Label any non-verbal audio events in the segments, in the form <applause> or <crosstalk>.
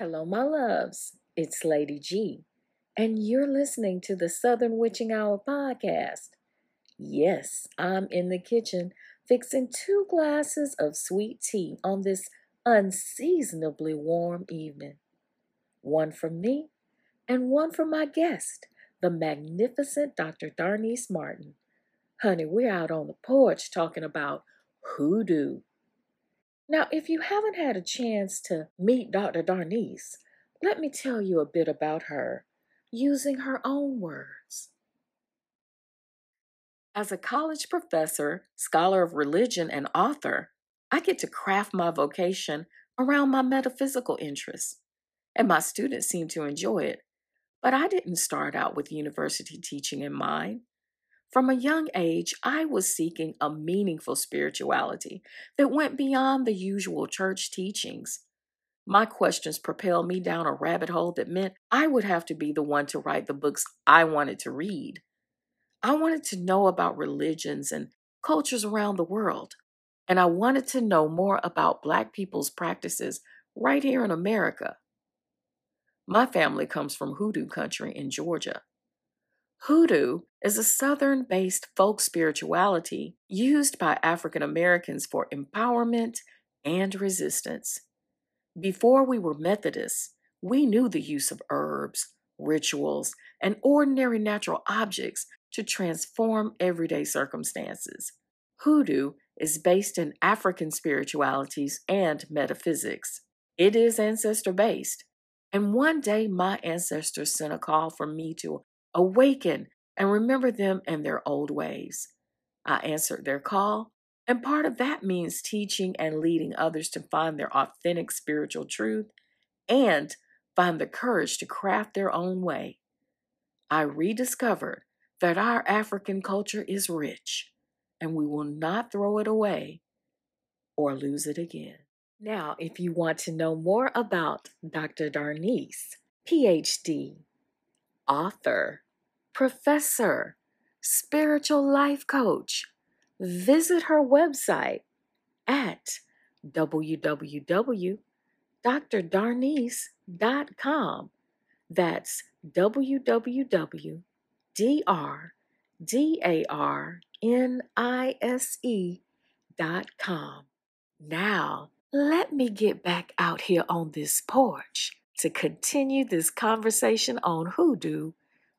Hello, my loves. It's Lady G, and you're listening to the Southern Witching Hour podcast. Yes, I'm in the kitchen fixing two glasses of sweet tea on this unseasonably warm evening. One for me and one for my guest, the magnificent Dr. Darnise Martin. Honey, we're out on the porch talking about hoodoo. Now, if you haven't had a chance to meet Dr. Darnise, let me tell you a bit about her using her own words. As a college professor, scholar of religion, and author, I get to craft my vocation around my metaphysical interests, and my students seem to enjoy it. But I didn't start out with university teaching in mind. From a young age, I was seeking a meaningful spirituality that went beyond the usual church teachings. My questions propelled me down a rabbit hole that meant I would have to be the one to write the books I wanted to read. I wanted to know about religions and cultures around the world, and I wanted to know more about Black people's practices right here in America. My family comes from hoodoo country in Georgia. Hoodoo is a Southern based folk spirituality used by African Americans for empowerment and resistance. Before we were Methodists, we knew the use of herbs, rituals, and ordinary natural objects to transform everyday circumstances. Hoodoo is based in African spiritualities and metaphysics. It is ancestor based. And one day, my ancestors sent a call for me to awaken and remember them and their old ways. I answered their call, and part of that means teaching and leading others to find their authentic spiritual truth and find the courage to craft their own way. I rediscovered that our African culture is rich and we will not throw it away or lose it again. Now, if you want to know more about Dr. Darnise, PhD, author, professor, spiritual life coach, visit her website at www.drdarnise.com. That's www.drdarnise.com. Now, let me get back out here on this porch to continue this conversation on hoodoo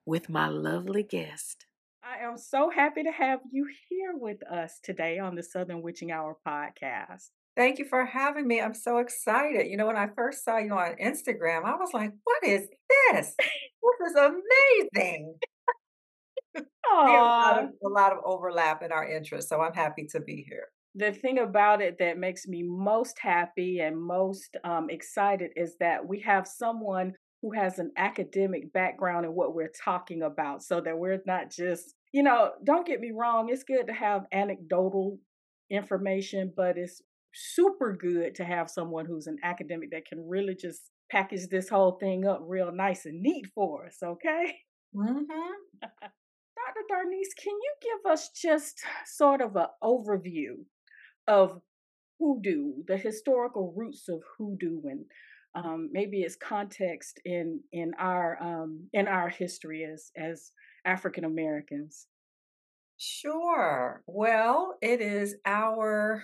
with my lovely guest. I am so happy to have you here with us today on the Southern Witching Hour podcast. Thank you for having me. I'm so excited. You know, when I first saw you on Instagram, I was like, what is this? this is amazing. we have a lot, of, a lot of overlap in our interests, so I'm happy to be here the thing about it that makes me most happy and most um, excited is that we have someone who has an academic background in what we're talking about so that we're not just, you know, don't get me wrong, it's good to have anecdotal information, but it's super good to have someone who's an academic that can really just package this whole thing up real nice and neat for us, okay? Mm-hmm. <laughs> Dr. Darnise, can you give us just sort of an overview of hoodoo, the historical roots of hoodoo and um, maybe its context in in our um, in our history as as African Americans. Sure. Well, it is our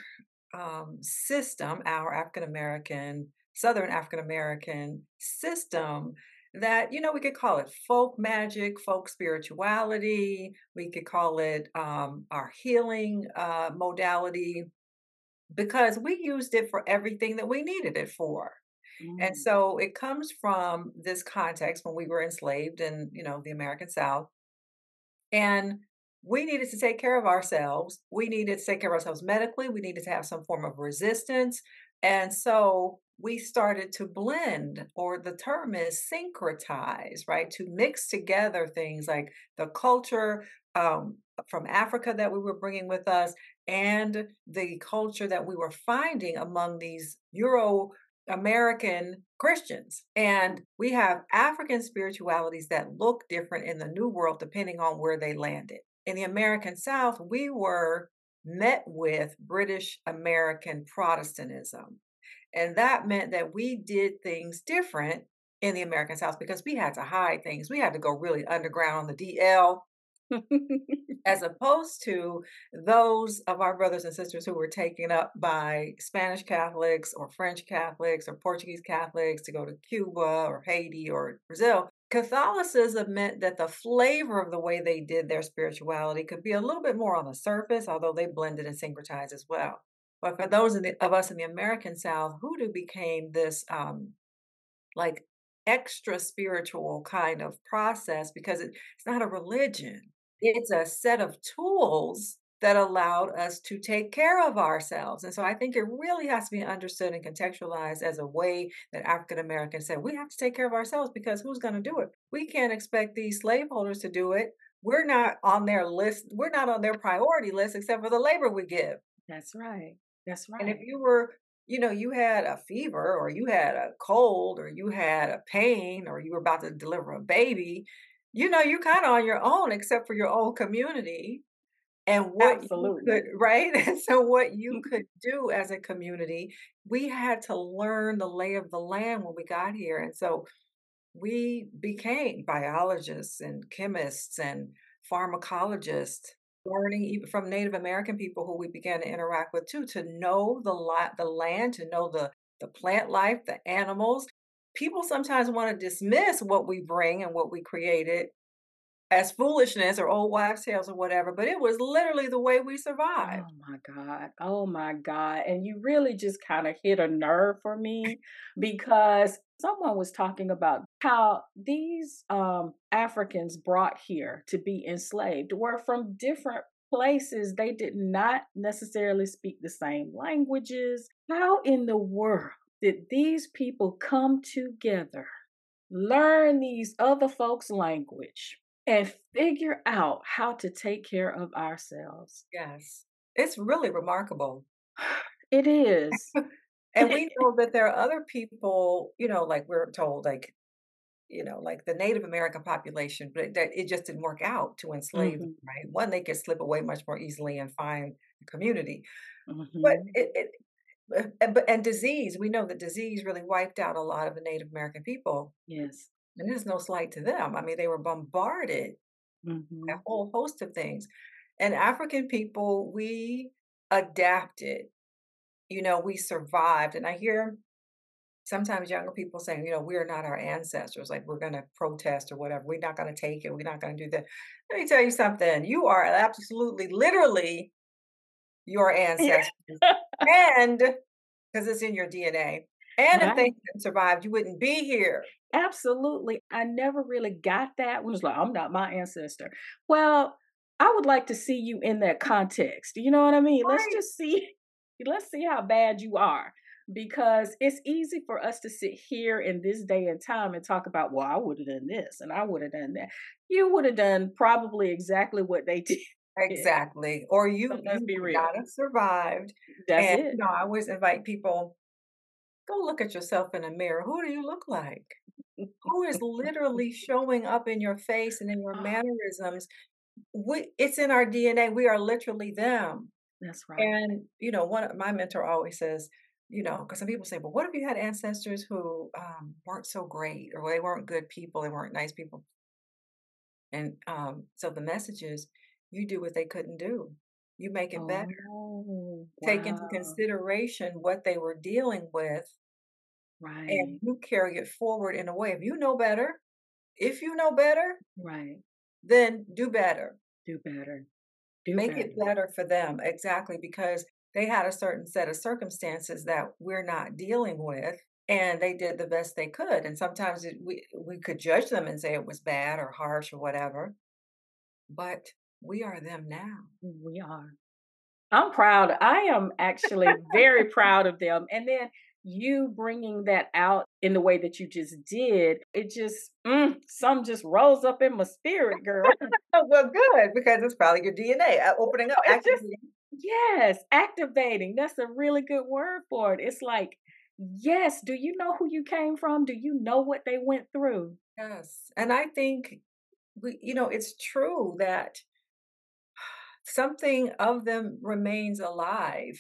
um, system, our African American, Southern African American system that, you know, we could call it folk magic, folk spirituality, we could call it um, our healing uh, modality, because we used it for everything that we needed it for. And mm. so it comes from this context when we were enslaved in, you know, the American South. And we needed to take care of ourselves. We needed to take care of ourselves medically. We needed to have some form of resistance. And so we started to blend, or the term is syncretize, right? To mix together things like the culture um, from Africa that we were bringing with us and the culture that we were finding among these Euro American Christians. And we have African spiritualities that look different in the New World depending on where they landed. In the American South, we were met with British American Protestantism. And that meant that we did things different in the American South because we had to hide things. We had to go really underground on the DL as opposed to those of our brothers and sisters who were taken up by Spanish Catholics or French Catholics or Portuguese Catholics to go to Cuba or Haiti or Brazil. Catholicism meant that the flavor of the way they did their spirituality could be a little bit more on the surface, although they blended and syncretized as well. But for those the, of us in the American South, hoodoo became this um, like extra spiritual kind of process because it, it's not a religion. It's a set of tools that allowed us to take care of ourselves. And so I think it really has to be understood and contextualized as a way that African Americans said, we have to take care of ourselves because who's going to do it? We can't expect these slaveholders to do it. We're not on their list. We're not on their priority list except for the labor we give. That's right. That's right. And if you were, you know, you had a fever or you had a cold or you had a pain or you were about to deliver a baby, you know, you're kind of on your own except for your own community and what could right? <laughs> And so what you mm. could do as a community we had to learn the lay of the land when we got here and so we became biologists and chemists and pharmacologists learning even from native american people who we began to interact with too to know the la- the land to know the the plant life the animals people sometimes want to dismiss what we bring and what we created as foolishness or old wives' tales or whatever, but it was literally the way we survived. Oh my God. Oh my God. And you really just kind of hit a nerve for me because someone was talking about how these um, Africans brought here to be enslaved were from different places. They did not necessarily speak the same languages. How in the world did these people come together, learn these other folks' language? and figure out how to take care of ourselves. Yes. It's really remarkable. <sighs> It is. <laughs> and we know that there are other people, you know, like we're told, like, you know, like the Native American population, but that it just didn't work out to enslave mm-hmm. them, right? One, they could slip away much more easily and find a community. Mm-hmm. But it, it <laughs> and, and disease, we know that disease really wiped out a lot of the Native American people. Yes. And there's no slight to them. I mean, they were bombarded mm-hmm. a whole host of things. And African people, we adapted. You know, we survived. And I hear sometimes younger people saying, you know, we're not our ancestors. Like we're going to protest or whatever. We're not going to take it. We're not going to do that. Let me tell you something. You are absolutely, literally your ancestors. <laughs> and because it's in your DNA. And right. if they hadn't survived, you wouldn't be here. Absolutely. I never really got that when it's like, I'm not my ancestor. Well, I would like to see you in that context. You know what I mean? Right. Let's just see, <laughs> let's see how bad you are. Because it's easy for us to sit here in this day and time and talk about, well, I would have done this and I would have done that. You would have done probably exactly what they <laughs> did. Exactly. Or you, let's you be gotta survived. That's and, it. You know, I always invite people go look at yourself in a mirror. Who do you look like? Who is literally <laughs> showing up in your face and in your mannerisms? We, it's in our DNA. We are literally them. That's right. And you know, one of my mentor always says, you know, because some people say, "But what if you had ancestors who um, weren't so great, or they weren't good people, they weren't nice people?" And um, so the message is, you do what they couldn't do. You make it better. Oh, Take into consideration what they were dealing with Right. and you carry it forward in a way. If you know better, if you know better, Right. then do better. Do better. Do Make better. it better for them. Exactly. Because they had a certain set of circumstances that we're not dealing with. And they did the best they could. And sometimes it, we we could judge them and say it was bad or harsh or whatever. But we are them now. We are. I'm proud. I am actually very <laughs> proud of them. And then you bringing that out in the way that you just did, it just, mm, some just rose up in my spirit, girl. <laughs> well, good, because it's probably your DNA uh, opening up. Just, yes, activating. That's a really good word for it. It's like, yes, do you know who you came from? Do you know what they went through? Yes. And I think, we, you know, it's true that something of them remains alive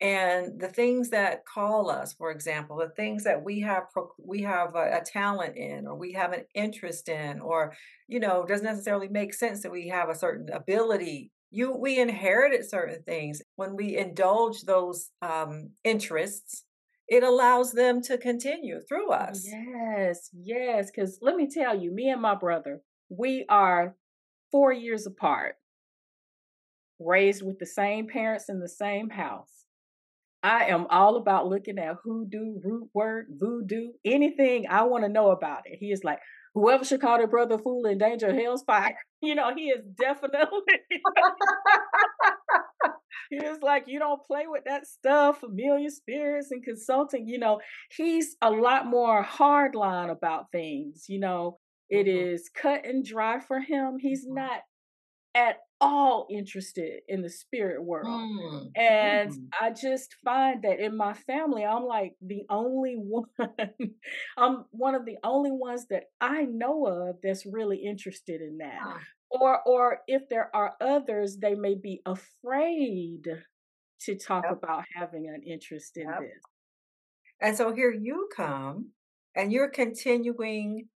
and the things that call us, for example, the things that we have we have a, a talent in, or we have an interest in, or you know, doesn't necessarily make sense that we have a certain ability. You we inherited certain things when we indulge those um, interests. It allows them to continue through us. Yes, yes. Because let me tell you, me and my brother, we are four years apart, raised with the same parents in the same house. I am all about looking at hoodoo, root work, voodoo, anything I want to know about it. He is like, whoever should call their brother fool in danger of hell's fire. <laughs> You know, he is definitely. <laughs> he is like, you don't play with that stuff, familiar spirits and consulting. You know, he's a lot more hardline about things. You know, it Mhm, is cut and dry for him. He's mhm. not at all interested in the spirit world. Mm, And mm, I just find that in my family, I'm like the only <laughs> one, I'm one of the only ones that I know of that's really interested in that. Or or if there are others, they may be afraid to talk yep, about having an interest in yep. this. And so here you come, and you're continuing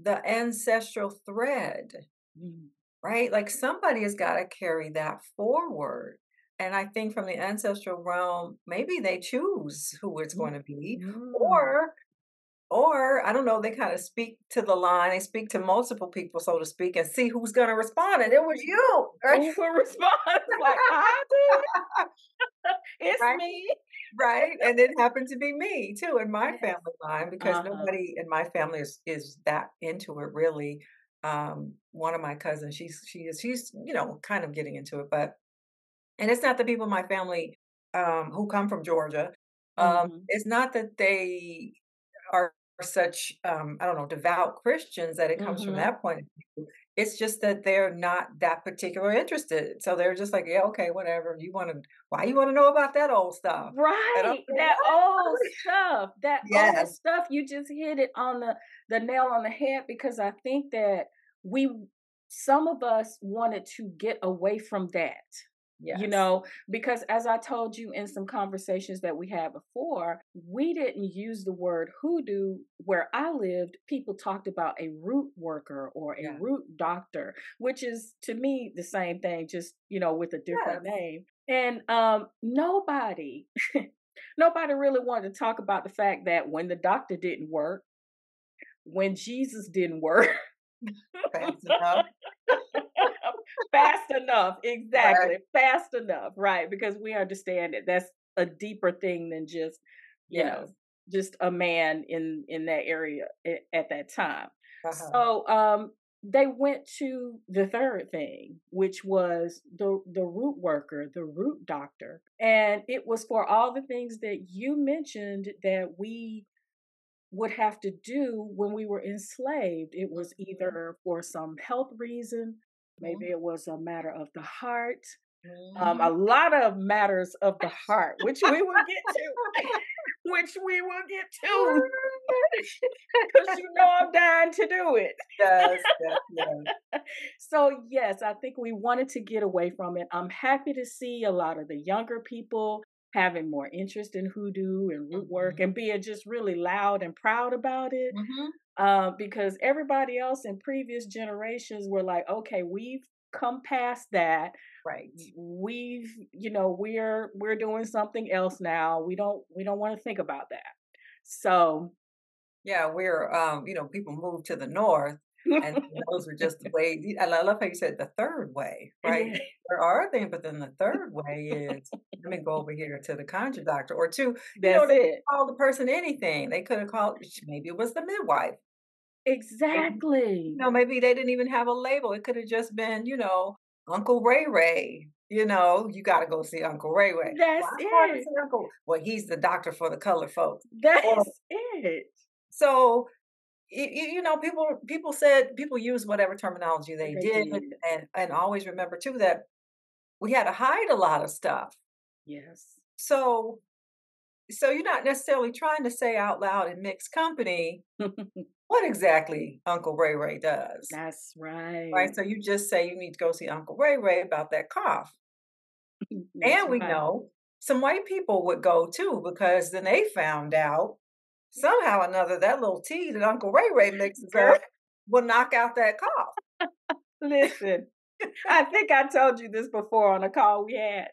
the ancestral thread, Mm. Right? Like somebody has got to carry that forward. And I think from the ancestral realm, maybe they choose who it's Mm. going to be, Mm. or or I don't know, they kind of speak to the line, they speak to multiple people, so to speak, and see who's going to respond. And it was you, <laughs> right? Who will respond? <laughs> like I did. <laughs> It's right? me. Right, and it happened to be me too in my Yes. family line because Uh-huh. nobody in my family is is that into it really. Um, one of my cousins, she's she is she's you know kind of getting into it, but and it's not the people in my family um, who come from Georgia. Um, hmm it's not that they are such um, I don't know devout Christians that it comes from hmm that point of view. It's just that they're not that particular interested. So they're just like, yeah, okay, whatever. You want to? Why you want to know about that old stuff? Right. That old stuff. That old stuff. You just hit it on the the nail on the head because I think that we some of us wanted to get away from that. You know, because as I told you in some conversations that we had before, we didn't use the word hoodoo where I lived. People talked about a root worker or a Yeah. root doctor, which is to me the same thing, just, you know, with a different Yes. name. And um, nobody, <laughs> nobody really wanted to talk about the fact that when the doctor didn't work, when Jesus didn't work, <laughs> Fast enough. <laughs> Fast enough, Right. exactly. Fast enough, right? Because we understand that that's a deeper thing than just, you Yes. know, just a man in in that area at that time. Uh-huh. So, um they went to the third thing, which was the the root worker, the root doctor. And it was for all the things that you mentioned that we would have to do when we were enslaved. It was Mhm. either for some health reason, maybe Mhm. it was a matter of the heart, um, a Mhm. lot of matters of the heart, which we will get to, <laughs> <laughs> which we will get to, <laughs> because you know I'm dying to do it. Yes, yes, yes. So, yes, I think we wanted to get away from it. I'm happy to see a lot of the younger people having more interest in hoodoo and root work Mhm. and being just really loud and proud about it. Mhm. Um, because everybody else in previous generations were like, okay, we've come past that. Right. We've, you know, we're we're doing something else now. We don't we don't want to think about that. So Yeah, we're, um, you know, people move to the north, <laughs> and those were just the way I love how you said the third way, right? <laughs> There are things, but then the <laughs> third way is, "Let me go over here to the conjure doctor," or 2, you know, it. the person anything. They could have called maybe it was the midwife. Maybe, you Exactly. know, maybe they didn't even have a label. It could have just been, you know, Uncle Ray Ray. You know, "You gotta go see Uncle Ray Ray." That's am I going to it. Uncle?" "Well, he's the doctor for the colored folks." Or That's it. so y y you know, people people said people use whatever terminology they did, and and always remember too that we had to hide a lot of stuff. Yes. So so you're not necessarily trying to say out loud in mixed company <laughs> what exactly Uncle Ray Ray does, That's right? right. So you just say you need to go see Uncle Ray Ray about that cough. <laughs> And we right. know some white people would go too because then they found out somehow or another that little tea that Uncle Ray Ray mixes up will knock out that cough. listen. I think I told you this before on a call we had.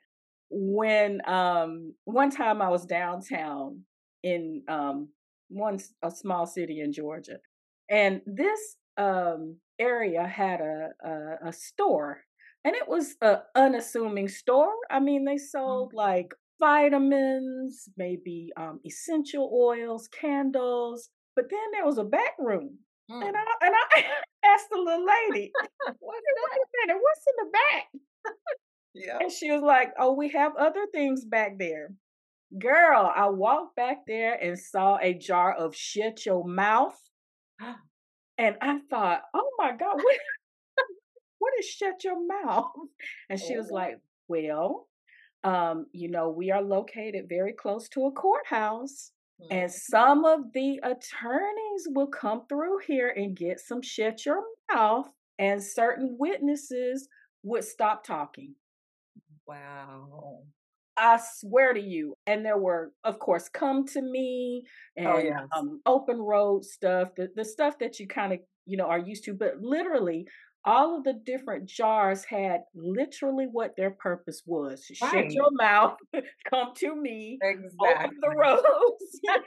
When um one time I was downtown in um one a small city in Georgia, and this um area had a a, a store, and it was a unassuming store. I mean, they Mm, sold like vitamins, maybe um essential oils, candles, but then there was a back room, and mm. I and I <laughs> asked the little lady. <laughs> What's? "Wait a minute, what's in the back?" Yeah. And she was like, "Oh, we have other things back there." Girl, I walked back there and saw a jar of shut your mouth, and I thought, "Oh my God, what <laughs> what is shut your mouth?" And she was Oh. like, "Well, um, you know, we are located very close to a courthouse." And Mhm. some of the attorneys will come through here and get some shut your mouth, and certain witnesses would stop talking. Wow. I swear to you. And there were, of course, come to me Oh, and yes. um, open road stuff, the, the stuff that you kind of, you know, are used to. But literally, all of the different jars had literally what their purpose was. Shut your mouth, <laughs> come to me, open the rose. <laughs>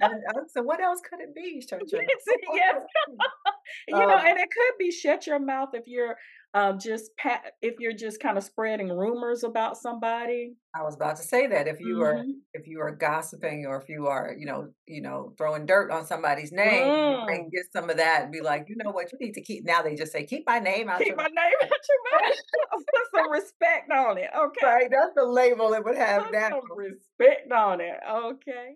<laughs> And so what else could it be, Church? yes, yes. You know, Um, and it could be shut your mouth if you're um just pa- if you're just kind of spreading rumors about somebody. I was about to say that if you are hmm if you are gossiping or if you are, you know, you know, throwing dirt on somebody's name, Mm. get some of that and be like, you know what, you need to keep now they just say, keep my name out Keep your my name out your <laughs> mouth. <laughs> Put some respect on it, okay? Right. That's the label it would have Put now. respect on it, okay?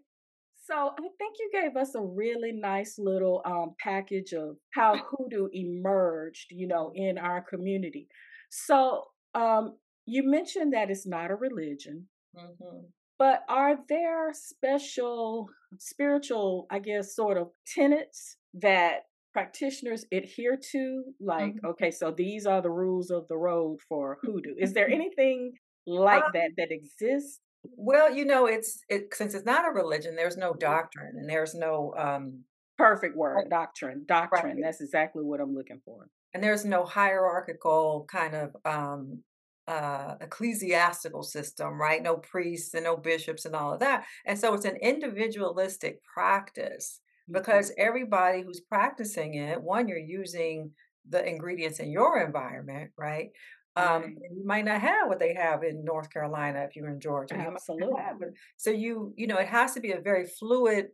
So I think you gave us a really nice little um, package of how <laughs> hoodoo emerged, you know, in our community. So um, you mentioned that it's not a religion, hmm but are there special spiritual, I guess, sort of tenets that practitioners adhere to? Like, hmm okay, so these are the rules of the road for hoodoo. Is there <laughs> anything like that that exists? Well, you know, it's it since it's not a religion, there's no doctrine and there's no um Perfect word, doctrine. Doctrine. right. That's exactly what I'm looking for. and there's no hierarchical kind of um uh ecclesiastical system right no priests and no bishops and all of that and so it's an individualistic practice hmm because everybody who's practicing it one you're using the ingredients in your environment right um Right. you might not have what they have in north carolina if you're in georgia you might not have Absolutely. it so you you know it has to be a very fluid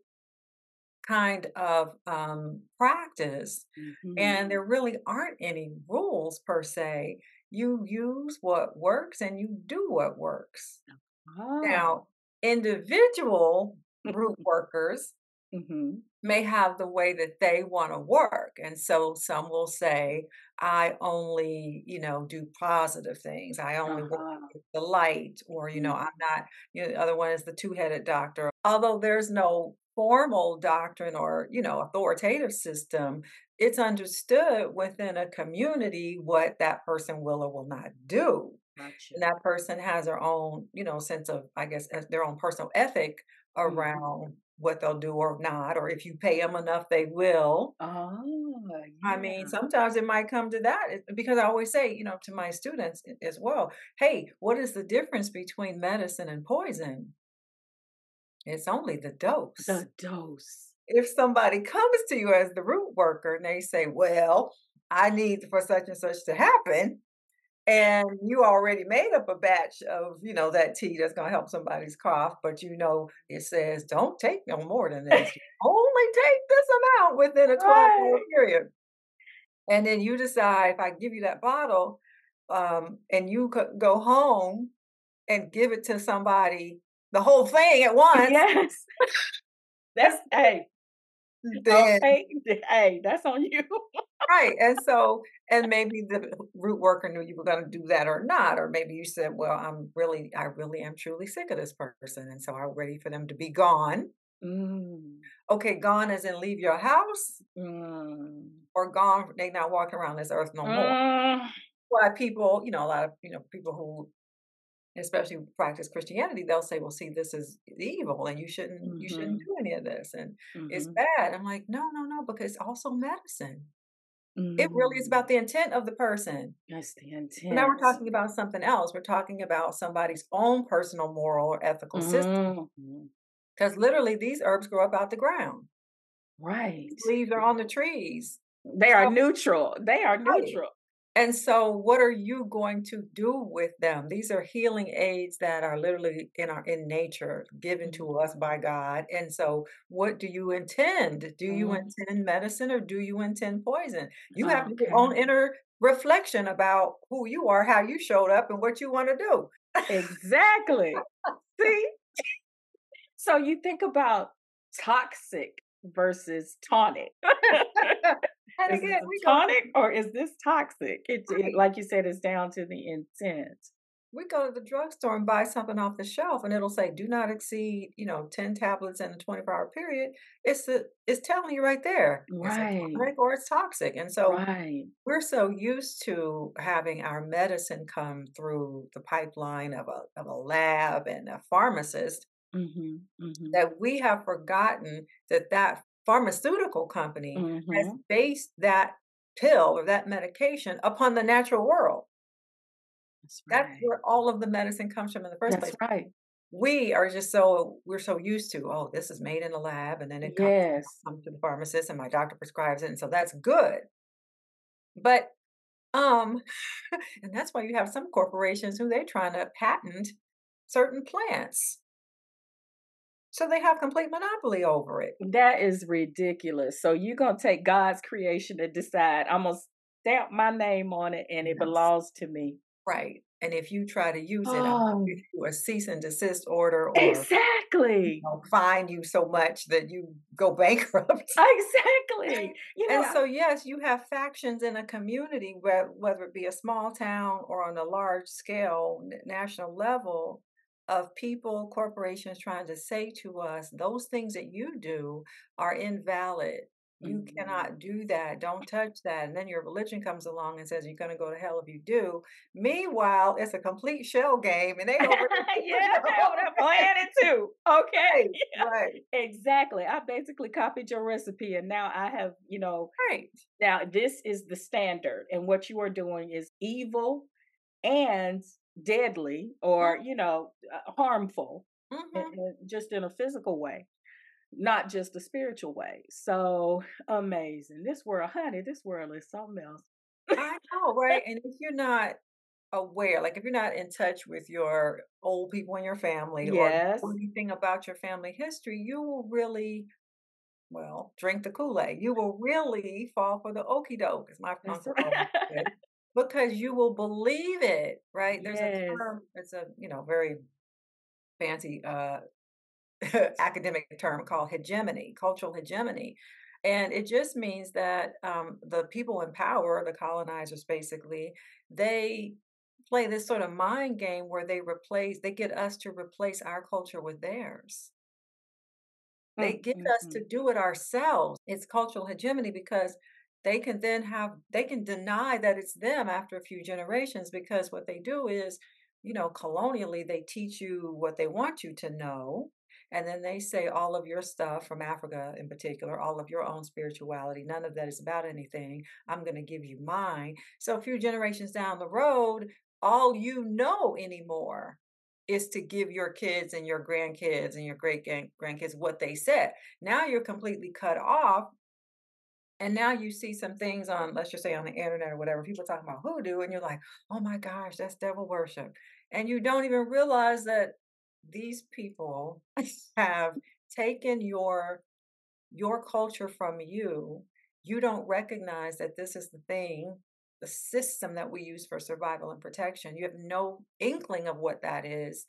kind of um practice and hmm there really aren't any rules per se. You use what works and you do what works. Ah. Now, individual root <laughs> workers hmm may have the way that they want to work. And so some will say, I only, you know, do positive things. I only work Uh-huh. with the light, or, you know, hmm I'm not, you know, the other one is the two headed doctor. Although there's no formal doctrine or, you know, authoritative system, it's understood within a community what that person will or will not do. Gotcha. And that person has their own, you know, sense of, I guess, their own personal ethic hmm around what they'll do or not, or if you pay them enough, they will. Oh, I mean, sometimes it might come to that because I always say, you know, to my students as well, hey, what is the difference between medicine and poison? It's only the dose. The dose. If somebody comes to you as the root worker and they say, well, I need for such and such to happen, and you already made up a batch of, you know, that tea that's gonna help somebody's cough, but you know it says, "Don't take no more than this. Only take this amount within a twelve-hour right. period." And then you decide, if I give you that bottle, um, and you could go home and give it to somebody, the whole thing at <laughs> once, Yes. <laughs> That's hey, then okay. <laughs> Hey, that's on you. Right, and so and maybe the root worker knew you were gonna do that or not, or maybe you said, "Well, I'm really I really am truly sick of this person, and so I'm ready for them to be gone." Mm, Okay, gone as in leave your house, mm, or gone, they not walking around this earth no more. mm. Why people, you know, a lot of, you know, people who especially practice Christianity, they'll say, "Well, see, this is evil, and you shouldn't you shouldn't Mhm. do any of this, and it's Mhm. bad." I'm like, "No, no, no, because it's also medicine. It really is Mm. about the intent of the person." That's the intent. Now we're talking about something else. We're talking about somebody's own personal moral or ethical system, Mhm. because literally these herbs grow up out the ground. Right. Leaves are on the trees. They are neutral. They are neutral. And so what are you going to do with them? These are healing aids that are literally in our in nature, given to us by God. And so what do you intend? Do you Mhm. intend medicine or do you intend poison? You have your own inner reflection about who you are, how you showed up, and what you want to do. Exactly. See? So you think about toxic versus tonic. <laughs> And Is this again, we go to tonic or is this toxic? It's it, right. like you said, it's down to the intent. We go to the drugstore and buy something off the shelf, and it'll say, "Do not exceed," you know, 10 tablets in a 24-hour period. It's the it's telling you right there, Right. tonic or it's toxic. And so Right. we're so used to having our medicine come through the pipeline of a of a lab and a pharmacist Mhm. Mhm. that we have forgotten that that pharmaceutical company has Mhm. based that pill or that medication upon the natural world. That's That's where all of the medicine comes from in the first That's place. right. We are just so we're so used to, "Oh, this is made in a lab, and then it comes Yes. comes to the pharmacist, and my doctor prescribes it, and so that's good." But, um, <laughs> and that's why you have some corporations who they're trying to patent certain plants, so they have complete monopoly over it. That is ridiculous. So you're gonna take God's creation and decide, I'm gonna stamp my name on it and it Yes. belongs to me. Right, and if you try to use it, I'll Oh, you a cease and desist order or, you exactly. know, fine you so much that you go <laughs> bankrupt. Exactly. You know, And so, yes, you have factions in a community, whe- whether it be a small town or on a large scale, national level, of people, corporations trying to say to us, those things that you do are invalid. You Mhm. cannot do that. Don't touch that. And then your religion comes along and says you're going to go to hell if you do. Meanwhile, it's a complete shell game, and they doing <laughs> yeah, the they over whole it too. Okay. right, <laughs> right, Exactly. I basically copied your recipe and now I have, you know, right. now this is the standard and what you are doing is evil and deadly or, you know, uh, harmful Mm-hmm. in- just in a physical way, not just a spiritual way. So <laughs> amazing. This world, honey, this world is something else. I know, right? And if you're not aware, like if you're not in touch with your old people in your family or Yes. know anything about your family history, you will really, well, drink the Kool-Aid. You will really fall for the okey doke, as my That's uncle always right. said, because you will believe it, right? There's a term, it's a, you know, very fancy uh <laughs> academic term called hegemony, cultural hegemony. And it just means that um, the people in power, the colonizers basically, they play this sort of mind game where they replace, they get us to replace our culture with theirs. They get mm, us to do it ourselves. It's cultural hegemony because they can then have, they can deny that it's them after a few generations because what they do is, you know, colonially, they teach you what they want you to know. And then they say all of your stuff from Africa in particular, all of your own spirituality, none of that is about anything. I'm going to give you mine. So a few generations down the road, all you know anymore is to give your kids and your grandkids and your great grand- grandkids what they said. Now you're completely cut off. And now you see some things on, let's just say on the internet or whatever, people talking about hoodoo, and you're like, oh my gosh, that's devil worship. And you don't even realize that these people <laughs> have taken your your culture from you. You don't recognize that this is the thing, the system that we use for survival and protection. You have no inkling of what that is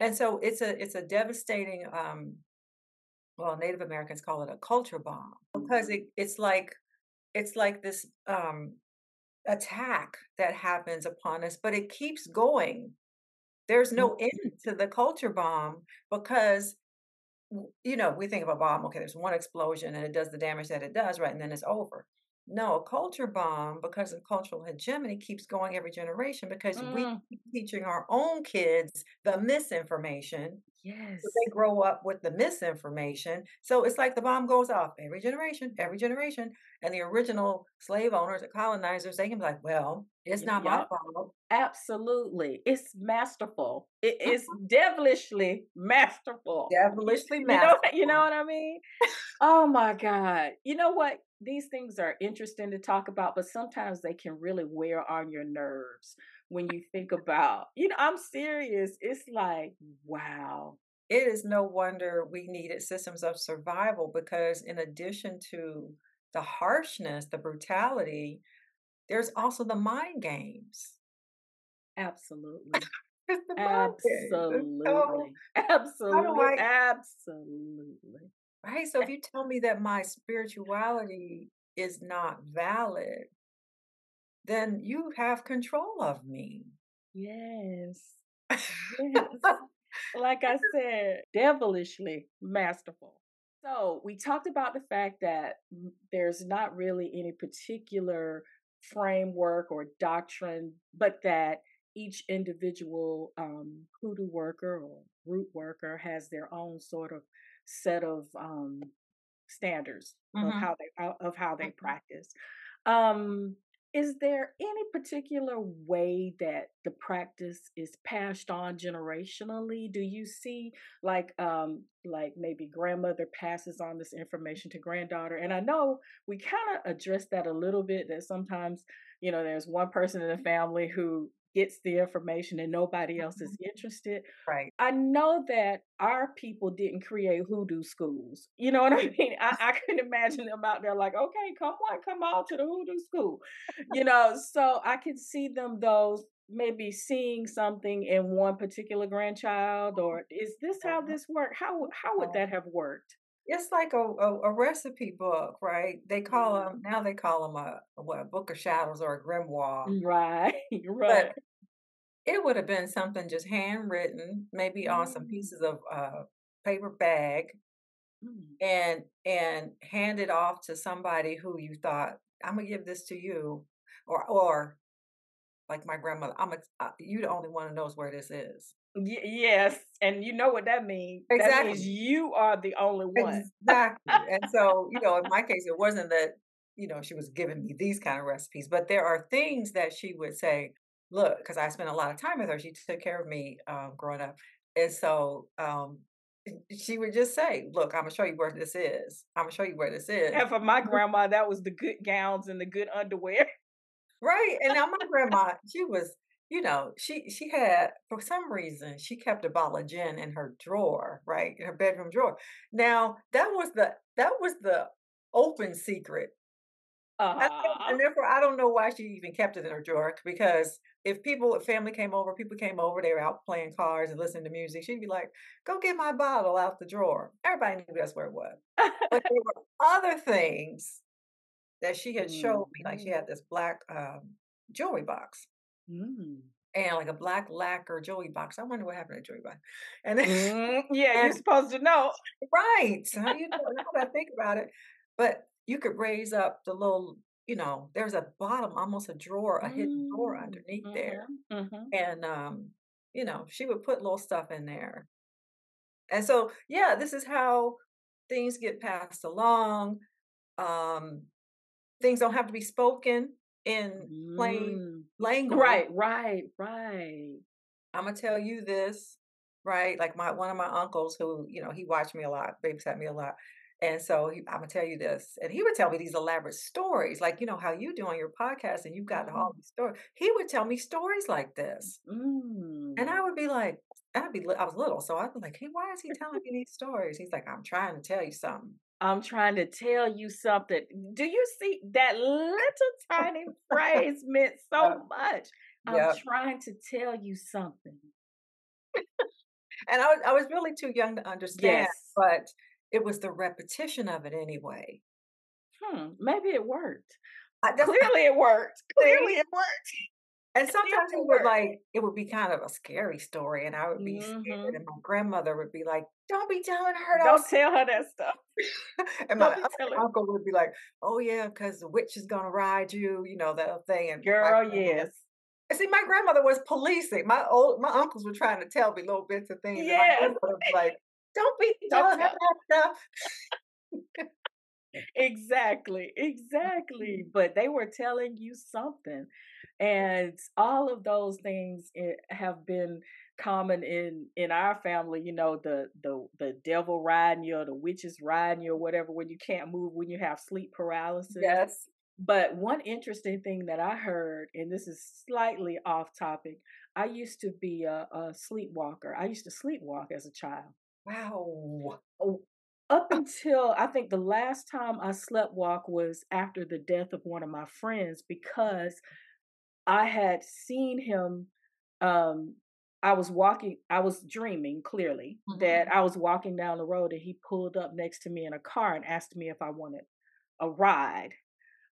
and so it's a it's a devastating um well native americans call it a culture bomb because it, it's like it's like this um attack that happens upon us but it keeps going. There's Mm, no end to the culture bomb because you know we think of a bomb okay there's one explosion and it does the damage that it does right and then it's over No, a culture bomb because of cultural hegemony keeps going every generation because we Mm, keep teaching our own kids the misinformation. So yes. they grow up with the misinformation. So it's like the bomb goes off every generation, every generation. And the original slave owners and colonizers, they can be like, well, it's not my fault. Absolutely. It's masterful. It is devilishly masterful. Devilishly you know <laughs> you know what I mean? <laughs> Oh my God. You know what? These things are interesting to talk about, but sometimes they can really wear on your nerves when you think about, you know, I'm serious. It's like, wow. It is no wonder we needed systems of survival because, in addition to the harshness, the brutality, there's also the mind games. Absolutely. <laughs> It's the mind so, Absolutely. <laughs> Absolutely. Absolutely. right? So, if you tell me that my spirituality is not valid, then you have control of me. Yes. <laughs> Yes. Like I said, devilishly masterful. So, we talked about the fact that there's not really any particular framework or doctrine, but that each individual um, hoodoo worker or root worker has their own sort of set of um, standards of hmm how they of of how they practice. Um, is there any particular way that the practice is passed on generationally? Do you see like um like maybe grandmother passes on this information to granddaughter? And I know we kind of addressed that a little bit that sometimes, you know, there's one person in the family who gets the information and nobody else is interested Right. I know that our people didn't create hoodoo schools. You know what I <laughs> mean? I, I can imagine them out there like, okay, come on, come on to the hoodoo school. You know, so I could see them those maybe seeing something in one particular grandchild or is this how Mhm. this worked? How how would that have worked? It's like a, a, a recipe book, right? They call Mm, them now. They call them a, a what, a book of shadows or a grimoire. Right, <laughs> right. But it would have been something just handwritten, maybe on some Mm, pieces of uh, paper bag, mm, and and handed off to somebody who you thought I'm gonna give this to you, or or like my grandmother, I'm a, uh, you the only one who knows where this is. Y- yes, and you know what that means. That means Exactly. you are the only one. Exactly. And so, you know, in my case, it wasn't that, you know, she was giving me these kind of recipes, but there are things that she would say, look, because I spent a lot of time with her. She took care of me um, growing up. And so um, she would just say, look, I'm going to show you where this is. I'm going to show you where this is. And for my <laughs> grandma, that was the good gowns and the good underwear. Right. And now my grandma, she was, you know, she she had for some reason she kept a bottle of gin in her drawer, right? In her bedroom drawer. Now that was the that was the open secret. Ah, and therefore I don't know why she even kept it in her drawer because if people, if family came over, people came over, they were out playing cards and listening to music, she'd be like, go get my bottle out the drawer. Everybody knew that's where it was. But there were other things that she had showed me, like she had this black um, jewelry box Mm. and like a black lacquer jewelry box. I wonder what happened to the jewelry box. And then, Mm, yeah, you're supposed to know. <laughs> right, how you know, now that I think about it, but you could raise up the little, you know, there's a bottom, almost a drawer, a hidden drawer Mm, underneath there. mhm, mhm. And um, you know, she would put little stuff in there. And so, yeah, this is how things get passed along. Um, things don't have to be spoken in plain Mm. language Right, right, right. Imma tell you this, right? Like my one of my uncles who, you know, he watched me a lot, babysat me a lot. And so he Imma tell you this. And he would tell me these elaborate stories, like, you know, how you do on your podcast and you've got all Mhm. these stories. He would tell me stories like this. And Mm. I would be like, I'd be I was little, so I'd be like, "Hey, why is he telling me these stories?" He's like, "I'm trying to tell you something." I'm trying to tell you something. Do you see that little tiny phrase meant <laughs> so much? I'm yep. trying to tell you something. And I was I was really too young to understand, Yes. but it was the repetition of it anyway. Hmm, maybe it worked. I Clearly it worked. <laughs> Clearly it worked. And sometimes it would like it would be kind of a scary story, and I would be scared, hmm and my grandmother would be like, "Don't be telling her Don't those." tell her that stuff. <laughs> and my Don't uncle would be like, "Oh yeah, because the witch is gonna ride you," you know that thing. And Girl, yes. and see, my grandmother was policing. My old my uncles were trying to tell me little bits of things, and my Yes. grandmother was like, "Don't be telling her that stuff." <laughs> Exactly, exactly. But they were telling you something. And all of those things eh, have been common in in our family, you know, the the the devil riding you or the witches riding you or whatever when you can't move when you have sleep paralysis. Yes. But one interesting thing that I heard, and this is slightly off topic, I used to be a, a sleepwalker. I used to sleepwalk as a child. Wow. Up until I think the last time I slept walk was after the death of one of my friends because I had seen him um I was walking I was dreaming clearly that Mhm. I was walking down the road and he pulled up next to me in a car and asked me if I wanted a ride.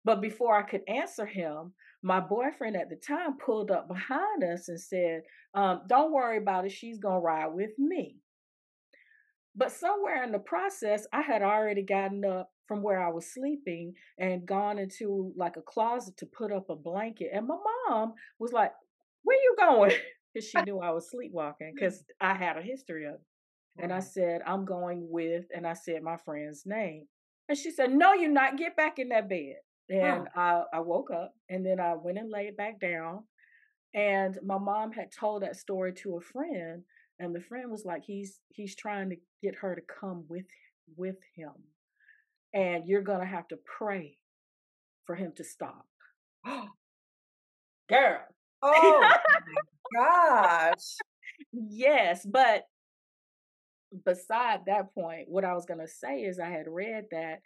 But before I could answer him, my boyfriend at the time pulled up behind us and said, um, "Don't worry about it. She's gonna ride with me." But somewhere in the process, I had already gotten up from where I was sleeping and gone into like a closet to put up a blanket. And my mom was like, Where you going? <laughs> Because she knew I was sleepwalking mm. because I had a history of it. And I said, I'm going with, and I said my friend's name. And she said, No, you're not. Get back in that bed. And I, I woke up and then I went and laid back down. And my mom had told that story to a friend, and the friend was like, "He's he's trying to get her to come with with him, and you're gonna have to pray for him to stop." <gasps> Girl, Oh my gosh. <laughs> yes, but beside that point, what I was gonna say is I had read that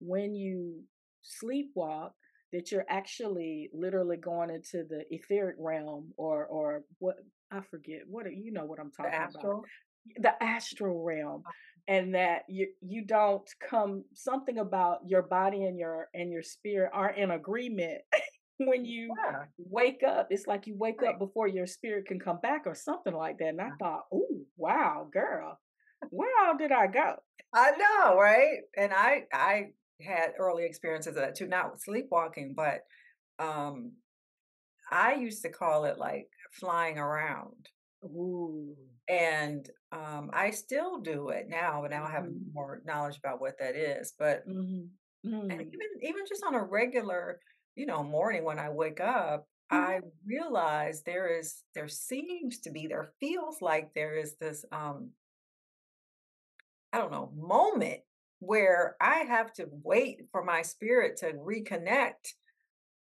when you sleepwalk, that you're actually literally going into the etheric realm or or what I forget what you know what I'm The talking about the astral realm and that you you don't come something about your body and your and your spirit are in agreement <laughs> when you Yeah. wake up it's like you wake Right. up before your spirit can come back or something like that and i thought oh wow girl where all did i go I know, right? And I I had early experiences of that too, not sleepwalking, but um I used to call it like flying around. ooh And um I still do it now, but now I have hmm more knowledge about what that is. But hmm and mm even even just on a regular, you know, morning when I wake up, I hmm realize there is there seems to be there feels like there is this um I don't know, moment where I have to wait for my spirit to reconnect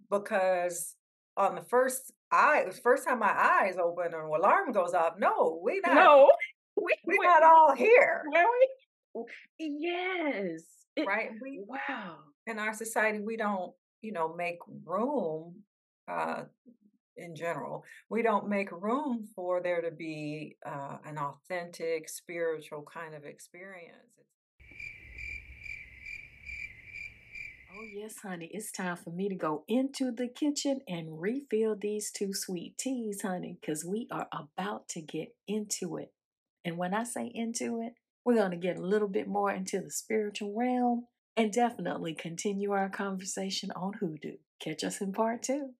because on the first eye, the first time my eyes open and an alarm goes off, no, we not no <laughs> we we not all here, where we yes it right? We wow in our society we don't, you know, make room uh in general, we don't make room for there to be uh, an authentic spiritual kind of experience. Oh, yes, honey. It's time for me to go into the kitchen and refill these two sweet teas, honey, because we are about to get into it. And when I say into it, we're going to get a little bit more into the spiritual realm and definitely continue our conversation on hoodoo. Catch us in part two.